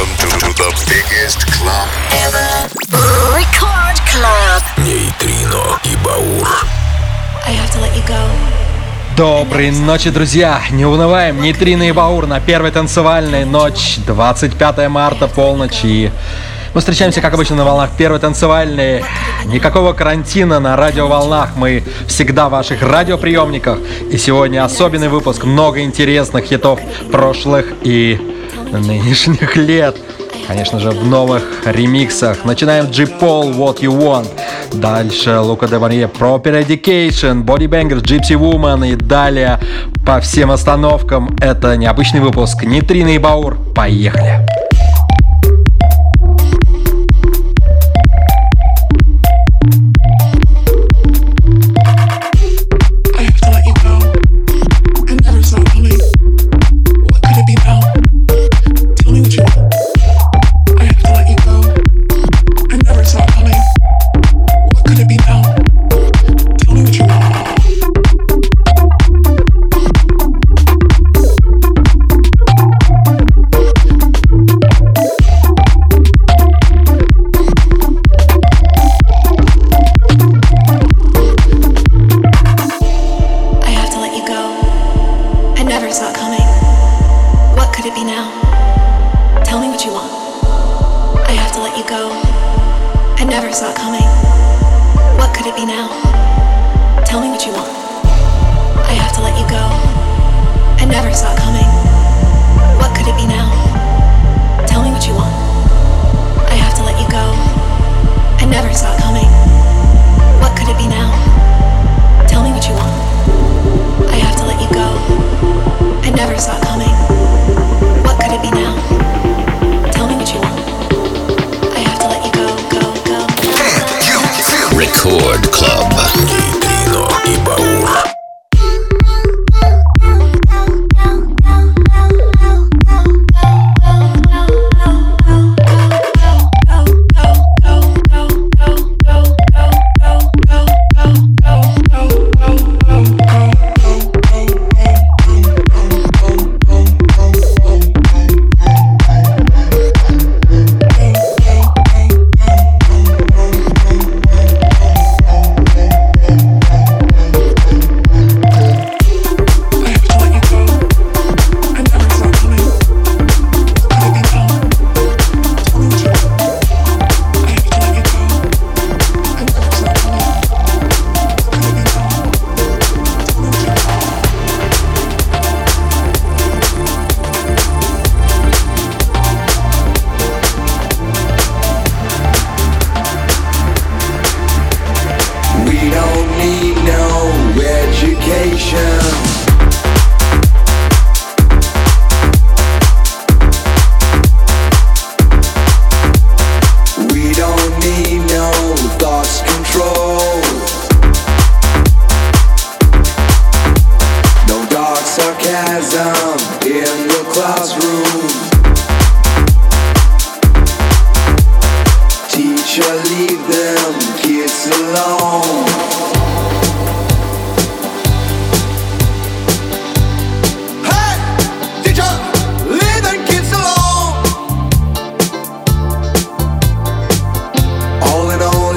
Welcome to, the biggest club ever. Record Club. Нейтрино и Баур. I have to let you go. Доброй ночи, друзья! Не унываем, Нейтрино и Баур на первой танцевальной ночь, 25 марта, полночь и... Мы встречаемся, как обычно, на волнах первой танцевальной. Никакого карантина на радиоволнах. Мы всегда в ваших радиоприемниках. И сегодня особенный выпуск. Много интересных хитов прошлых и нынешних лет. Конечно же, в новых ремиксах. Начинаем G-Paul, What You Want. Дальше Лука де Мария, Proper Education, Body Banger, Gypsy Woman. И далее по всем остановкам. Это необычный выпуск. Нитрина и Баур. Поехали!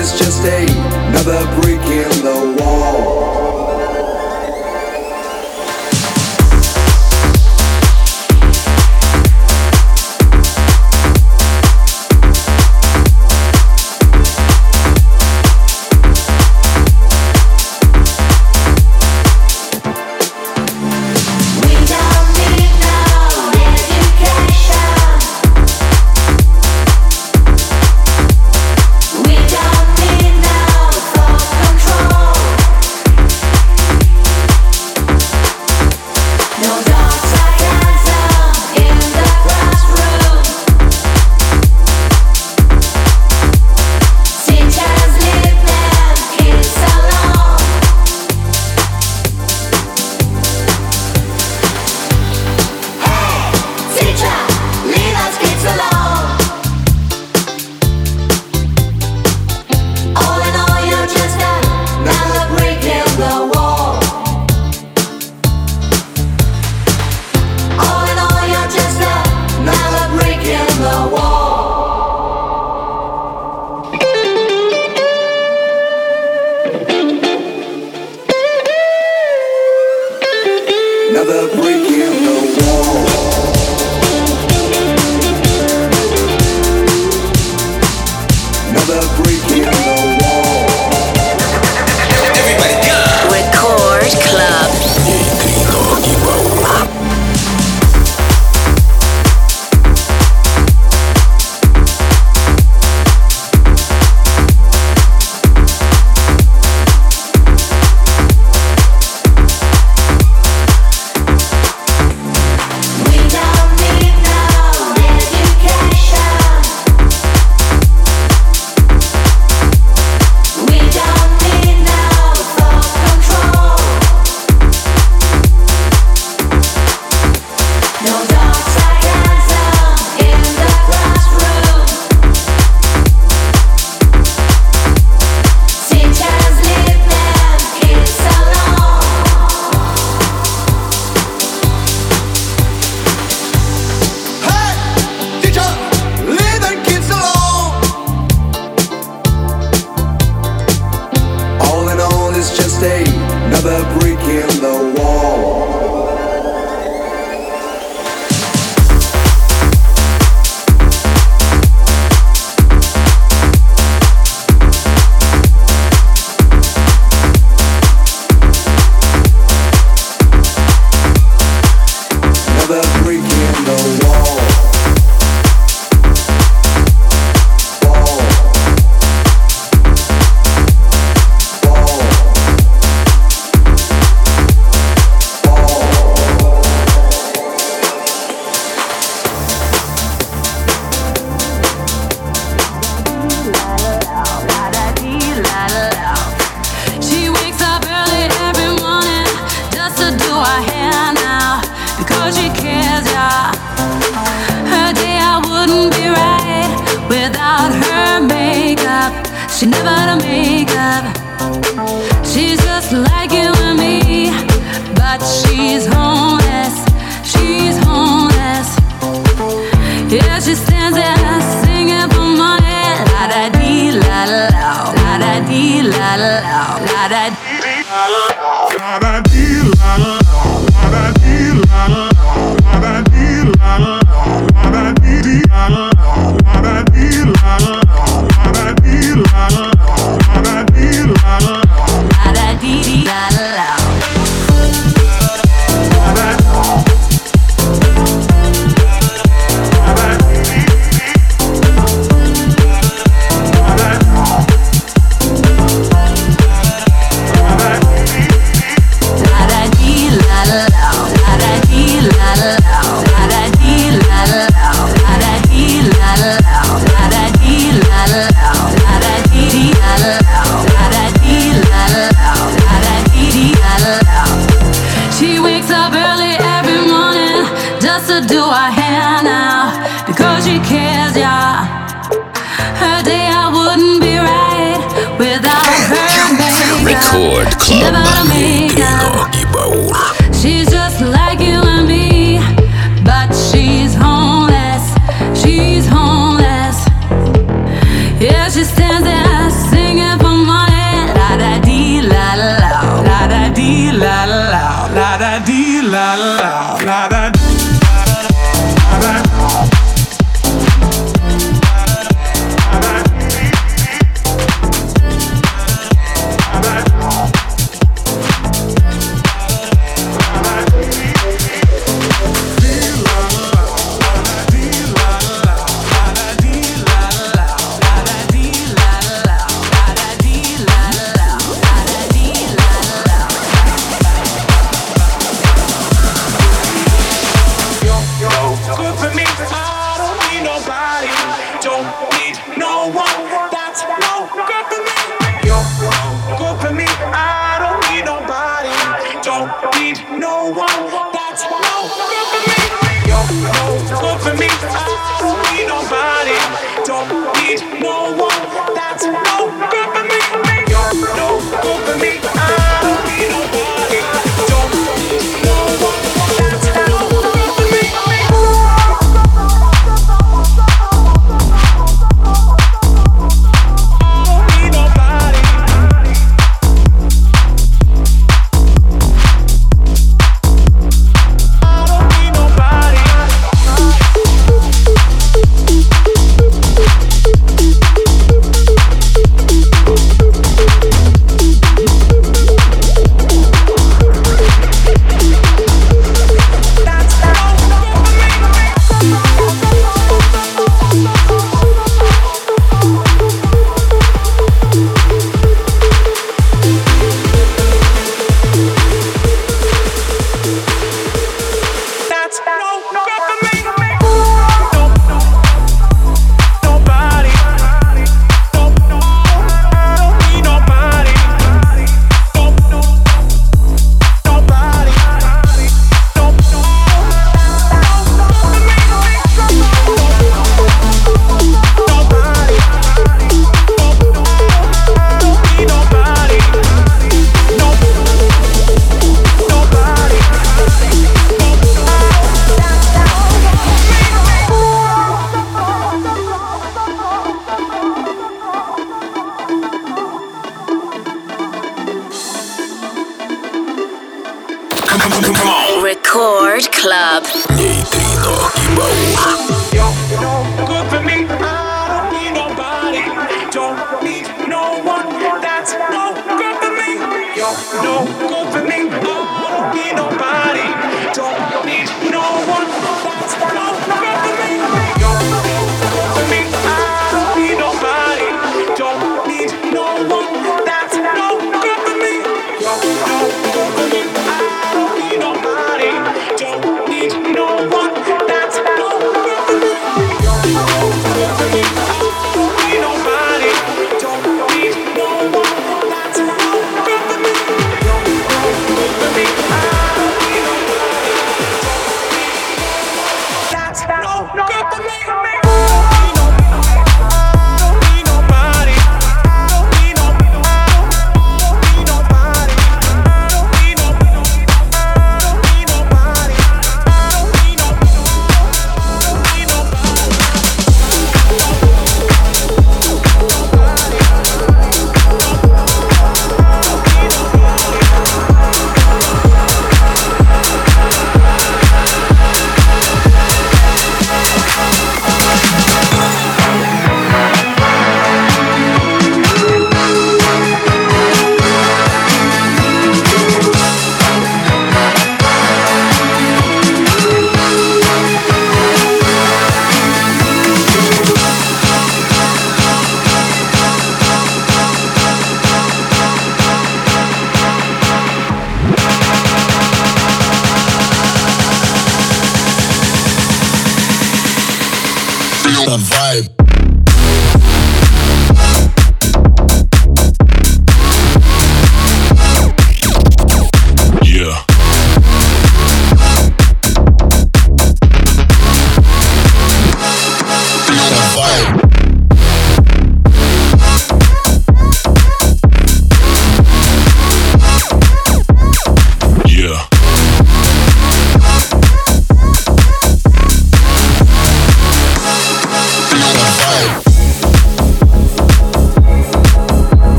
it's just another brick in the wall.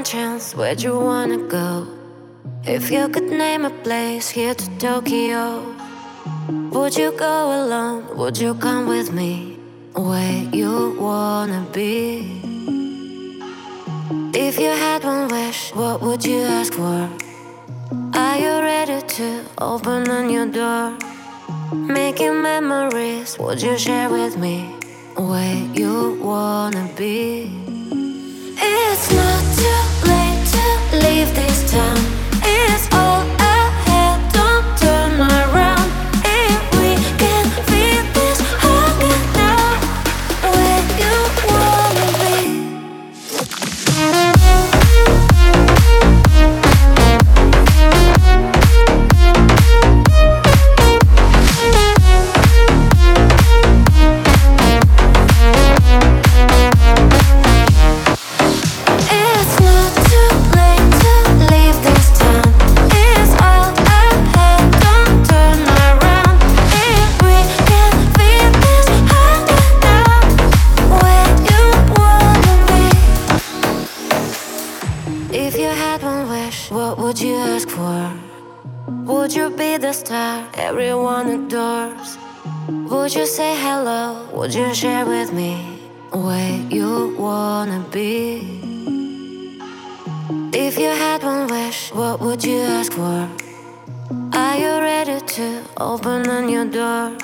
one chance, where'd you wanna go? If you could name a place here to Tokyo, would you go alone? Would you come with me? Where you wanna be? If you had one wish, what would you ask for? Are you ready to open a new door? Making memories, would you share with me? Where you wanna be? It's not too leave this town. star everyone adores. Would you say hello? Would you share with me where you wanna be? If you had one wish, what would you ask for? Are you ready to open a new door?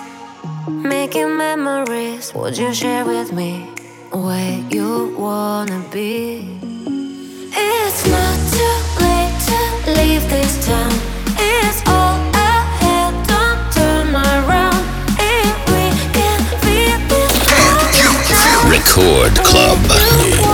Making memories, would you share with me where you wanna be? It's not too late to leave this town. Record Club.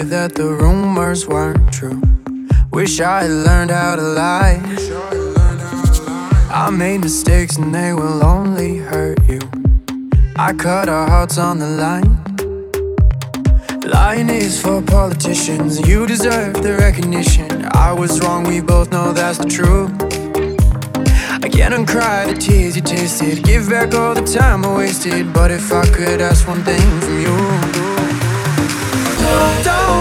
You that the rumors weren't true. Wish I had learned how to lie. I made mistakes and they will only hurt you. I cut our hearts on the line. Lying is for politicians, you deserve the recognition. I was wrong, we both know that's the truth. I can't uncry the tears you tasted, give back all the time I wasted. But if I could ask one thing from you,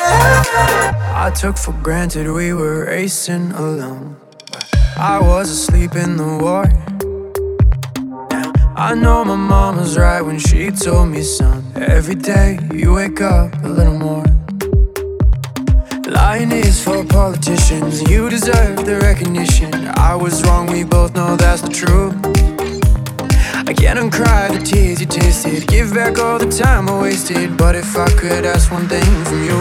I took for granted we were racing alone. I was asleep in the war. I know my mom was right when she told me, son. Every day you wake up a little more. Lying is for politicians, you deserve the recognition. I was wrong, we both know that's the truth. I can't uncry the tears you tasted, give back all the time I wasted. But if I could ask one thing from you,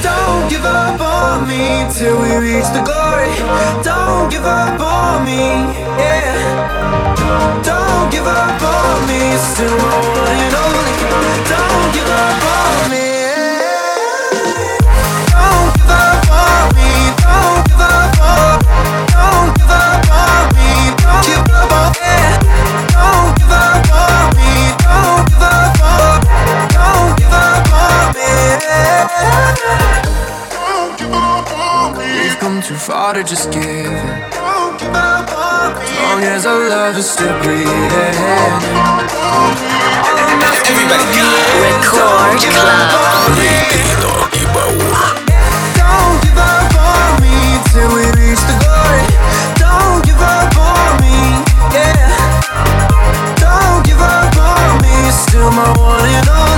don't give up on me till we reach the glory. Don't give up on me, yeah. Don't give up on me, still and only. Don't give up on me. We've come too far to just give. As long as our love is still breathing. Everybody. Record Club. Up. Still my one and all.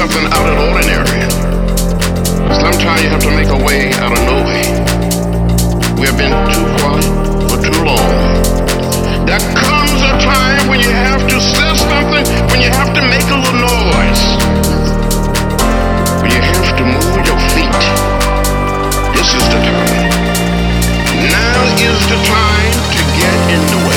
Something out of ordinary. Sometimes you have to make a way out of no way. We have been too quiet for too long. There comes a time when you have to say something, when you have to make a little noise. When you have to move your feet. This is the time. Now is the time to get in the way.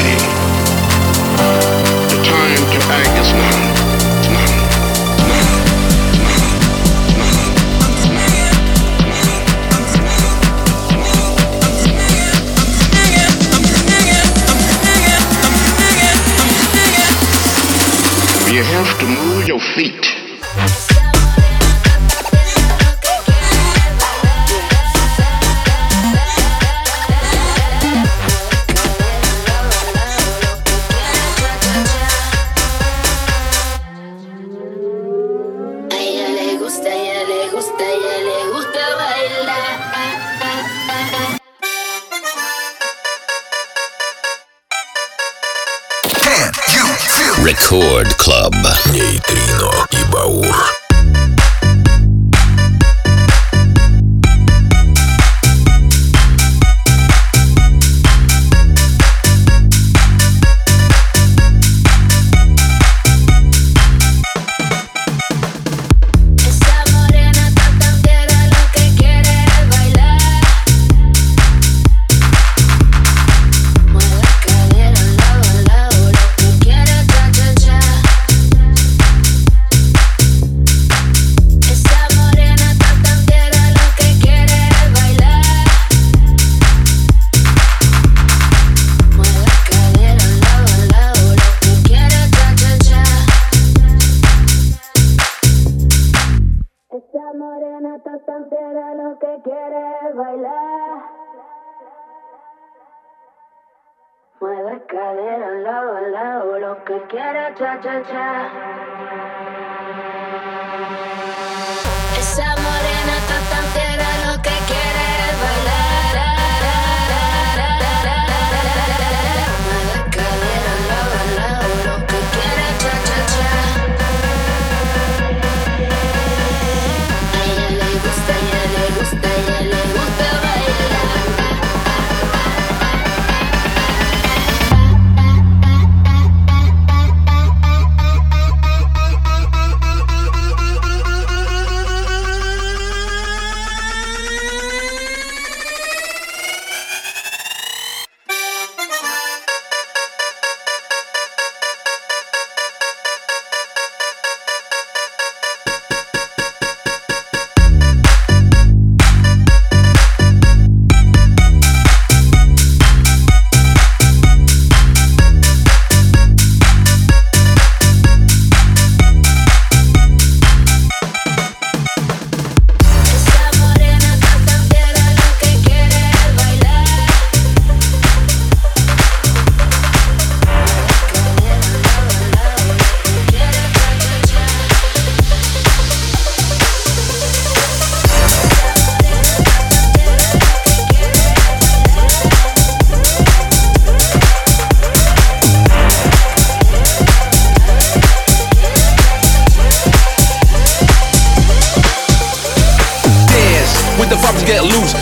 Fiera, lo que quiere bailar. Mueve cadera al lado al lado, lo que quiere cha cha cha. Esa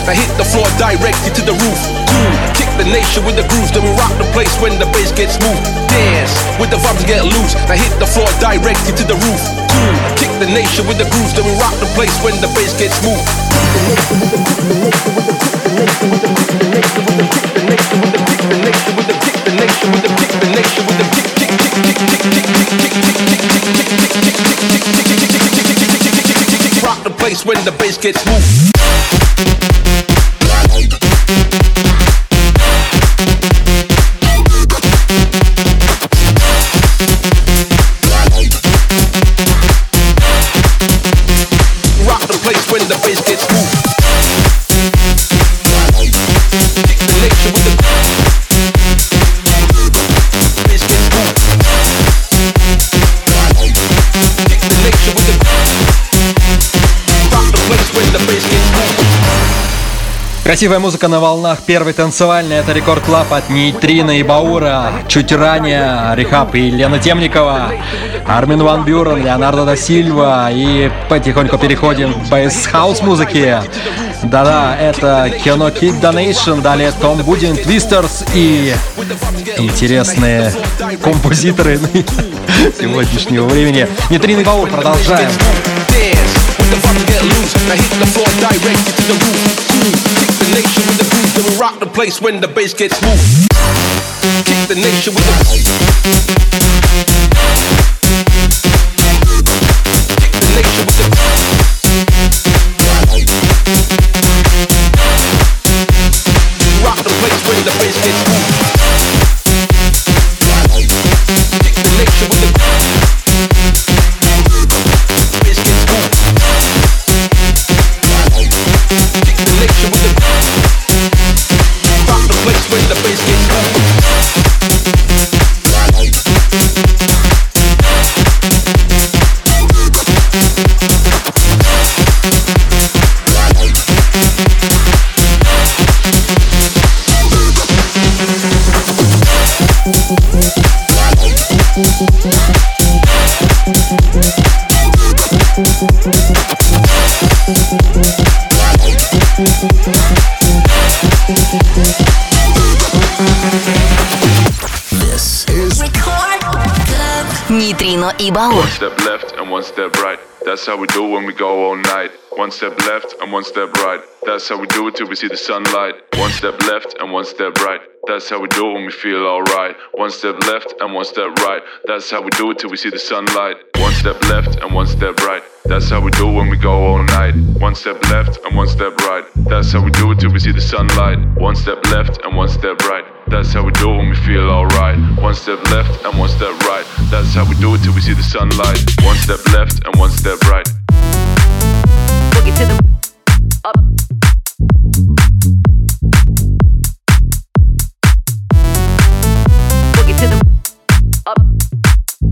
Now hit the floor directly to the roof. Cool, kick the nation with the grooves. Then we rock the place when the bass gets moved. Dance with the vibes get loose. Now hit the floor directly to the roof. Cool, kick the nation with the grooves. Then we rock the place when the bass gets moved. Rock the place when the bass gets smooth. Rock Красивая музыка на волнах первой танцевальной. Это Рекорд Клаб от Нейтрина и Баура. Чуть ранее Рехаб и Лена Темникова. Армин Ван Бюрен, Леонардо да Сильва. И потихоньку переходим к бейс-хаус музыке. Да-да, это Кино Kid Donation, далее Том Будин, Твистерс и интересные композиторы сегодняшнего времени. Нейтрин и Баур, продолжаем. Loose. Now hit the floor directly to the roof. Kick the nation with the grooves. Then we rock the place when the bass gets smooth. Kick the nation with the Kick the nation with the One step left and one step right. That's how we do when we go all night. One step left and one step right. That's how we do it till we see the sunlight. One step left and one step right. That's how we do it when we feel alright. One step left and one step right. That's how we do it till we see the sunlight. One step left and one step right. That's how we do it when we go all night. One step left and one step right. That's how we do it till we see the sunlight. One step left and one step right. That's how we do it when we feel alright. One step left and one step right. That's how we do it till we see the sunlight. One step left and one step right.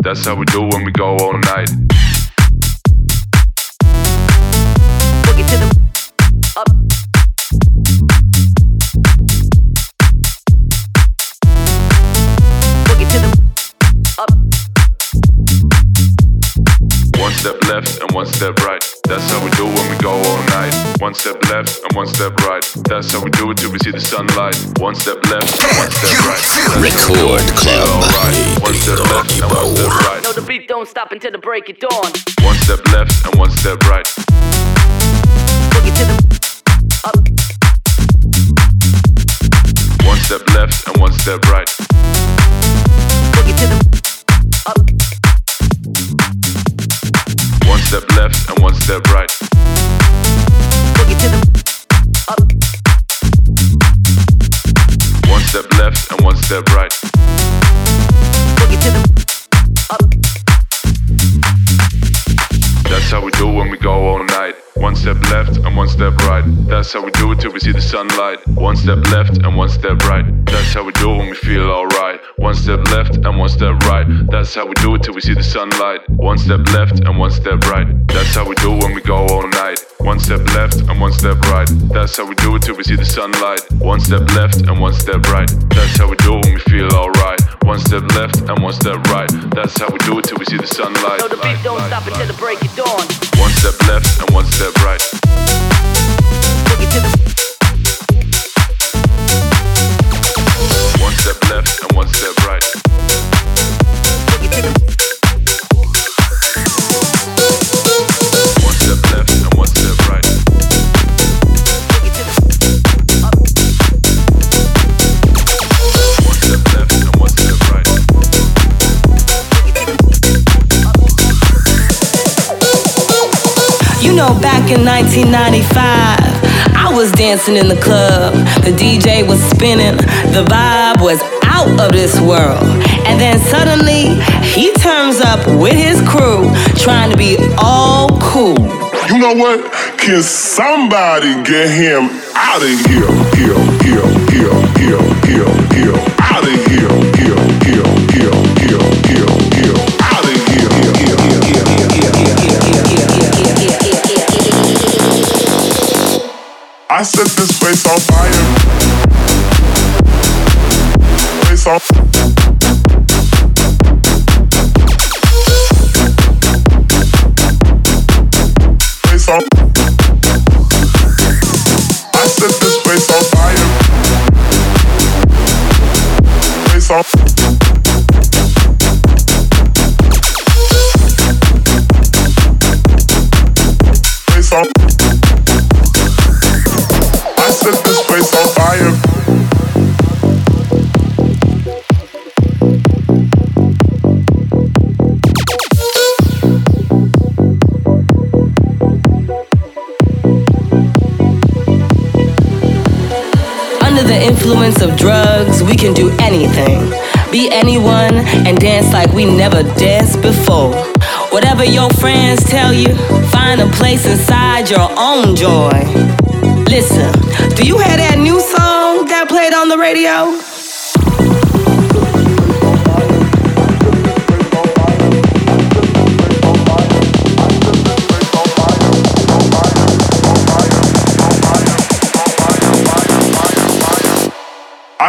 That's how we do when we go all night. Step left and one step right. That's how we do when we go all night. One step left and one step right. That's how we do it till we see the sunlight. One step left and one step right. That's how we do it Record when we feel Club. alright. One step left and one step right. No, the beat don't stop until the break of dawn. One step left and one step right. Boogie to the up. One step left and one step right. Boogie to the up. One step left and one step right. Boogie to the up. One step left and one step right. Boogie to the up. That's how we do when we go all night. One step left and one step right. That's how we do it till we see the sunlight. One step left and one step right. That's how we do it when we feel alright. One step left and one step right. That's how we do it till we see the sunlight. One step left and one step right. That's how we do it when we go all night. One step left and one step right. That's how we do it till we see the sunlight. One step left and one step right. That's how we do it when we feel alright. One step left and one step right. That's how we do it till we see the sunlight. No, the beat don't stop until the break of dawn. One step left and one step right. Boogie to the One step left and one step right. Know, back in 1995, I was dancing in the club. The DJ was spinning, the vibe was out of this world. And then suddenly, he turns up with his crew, trying to be all cool. You know what? Can somebody get him out of here? Here, here, here, here, here, here. Out of here, here, here, I set this place on of drugs, we can do anything. Be anyone and dance like we never danced before. Whatever your friends tell you, find a place inside your own joy. Listen, do you hear that new song that played on the radio?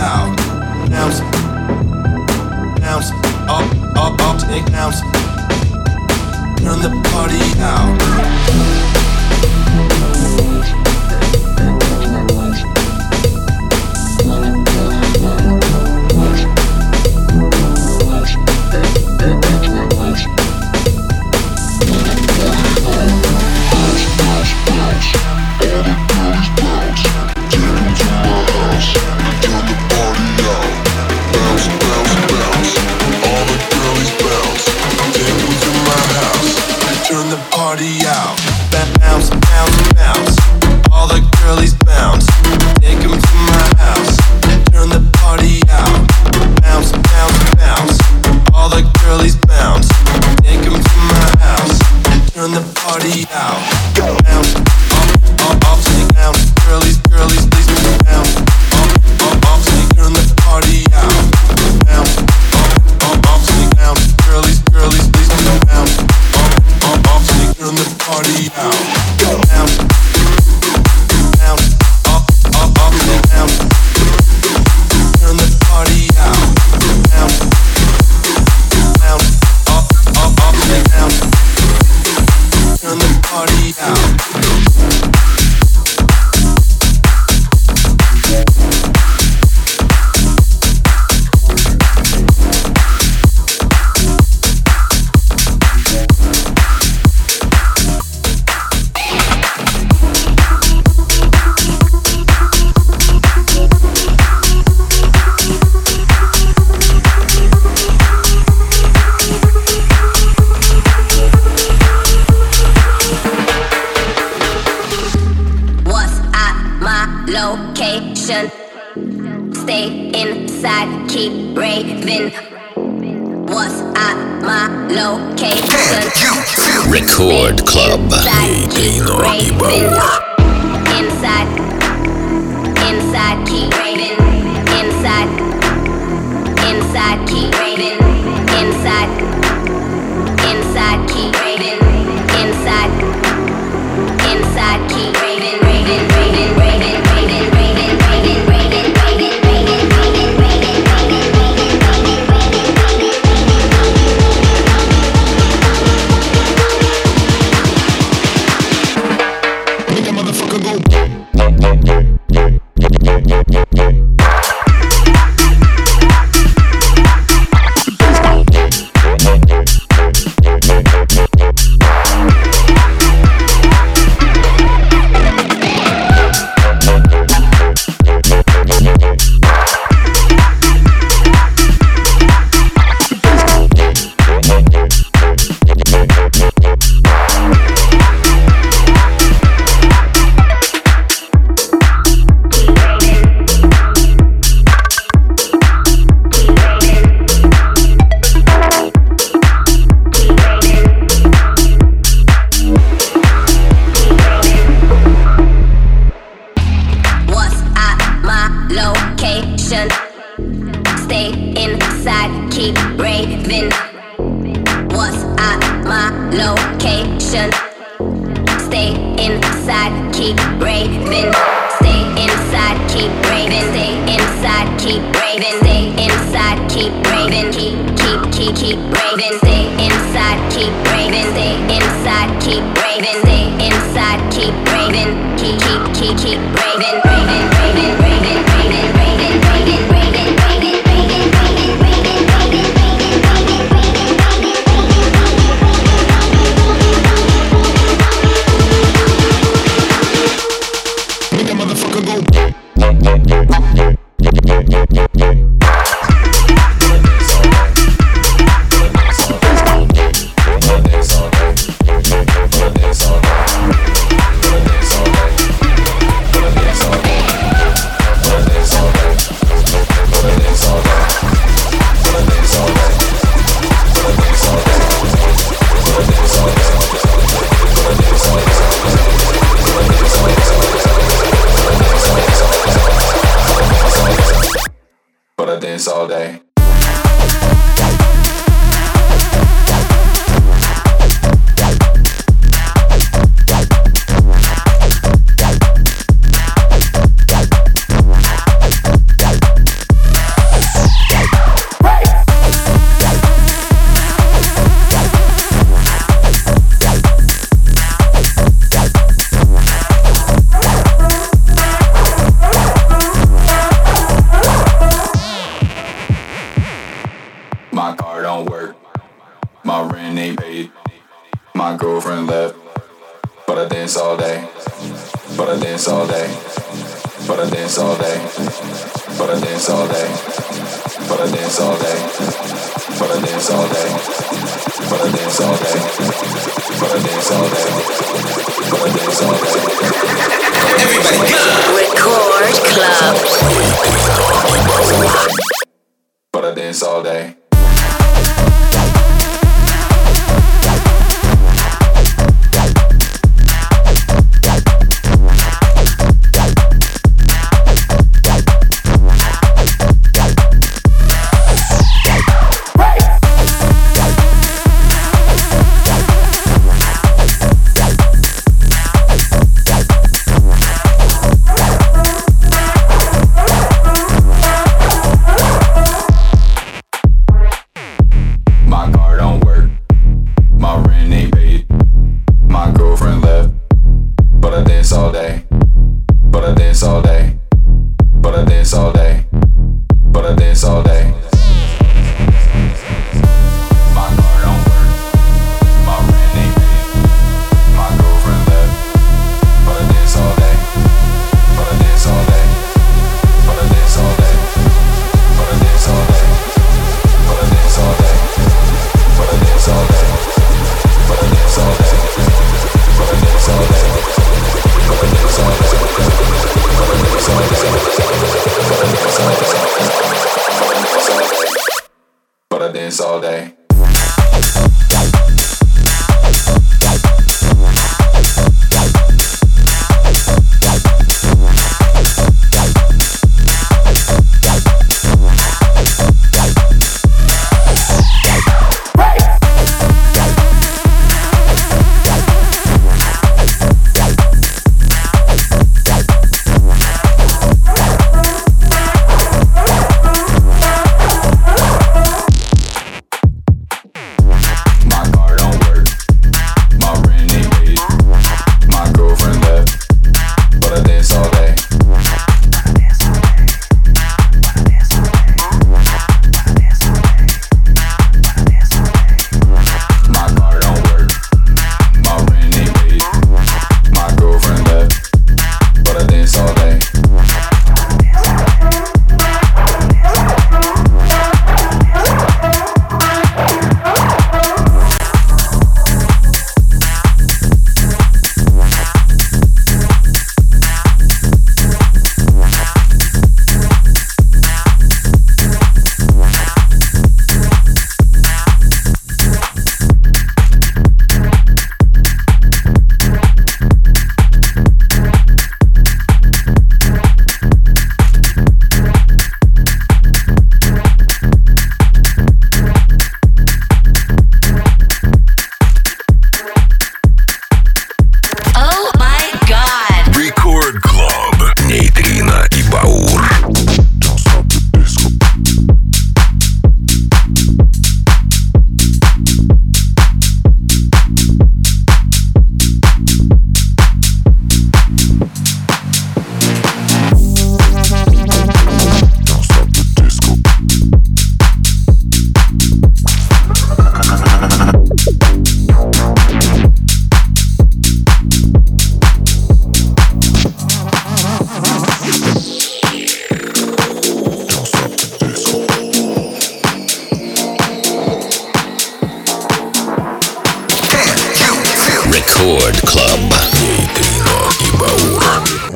out, up, up, up, take bounce. Turn the party out. Record Club. Dino Ibauer. location. Stay inside, keep raving. Stay inside, keep raving. Stay inside, keep raving. Stay inside, keep raving. Keep, keep, keep, keep raving. Stay inside, keep raving. Stay inside, keep raving. Stay inside, keep raving. Keep, keep, keep, keep raving. Raving, raving, raving, raving. dance all day, but I dance all day, but I dance all day, but I dance all day, but I dance all day. Everybody go! Record club. But I dance all day. Record Club. Нейтрино и Баур.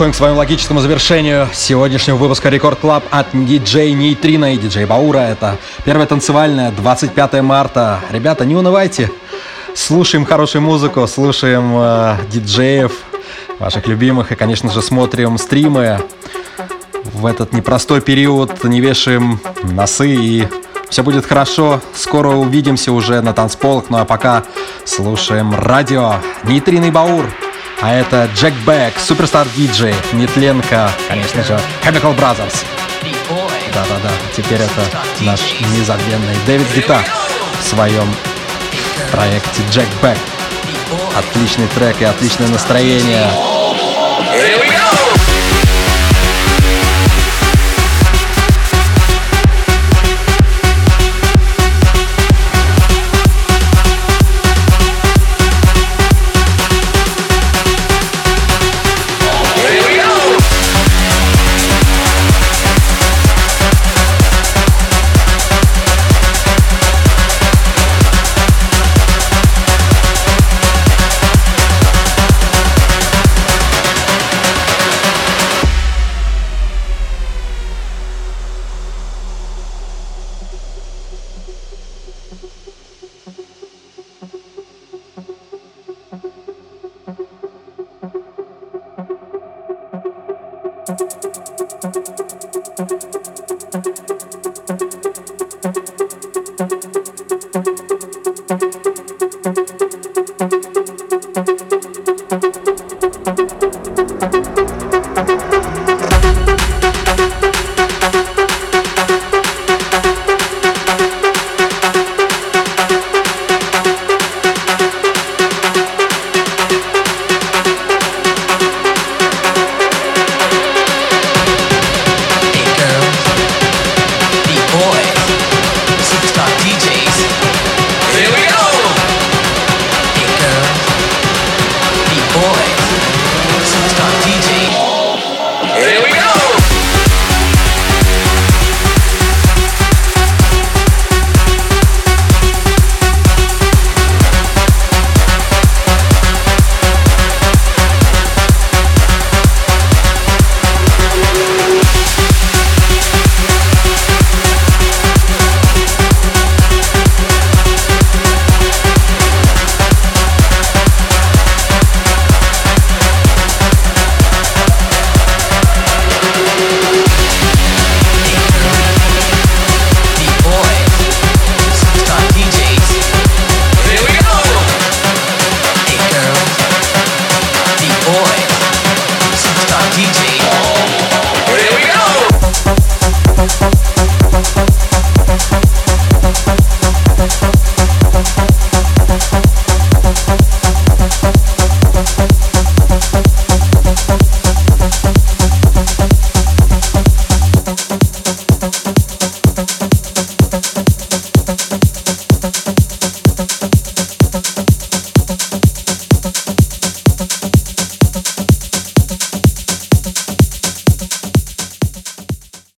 подходим к своему логическому завершению сегодняшнего выпуска Рекорд Клаб от диджей Нейтрина и диджей Баура. Это первая танцевальная, 25 марта. Ребята, не унывайте. Слушаем хорошую музыку, слушаем э, диджеев, ваших любимых, и, конечно же, смотрим стримы. В этот непростой период не вешаем носы и все будет хорошо. Скоро увидимся уже на танцполах. Ну а пока слушаем радио. Нейтриный Баур. Баур. А это Джек Бэк, Суперстар Диджей, Нетленко, конечно же, Chemical Brothers. Да-да-да, теперь это наш незабвенный Дэвид Гита в своем проекте Джек Бэк. Отличный трек и отличное настроение.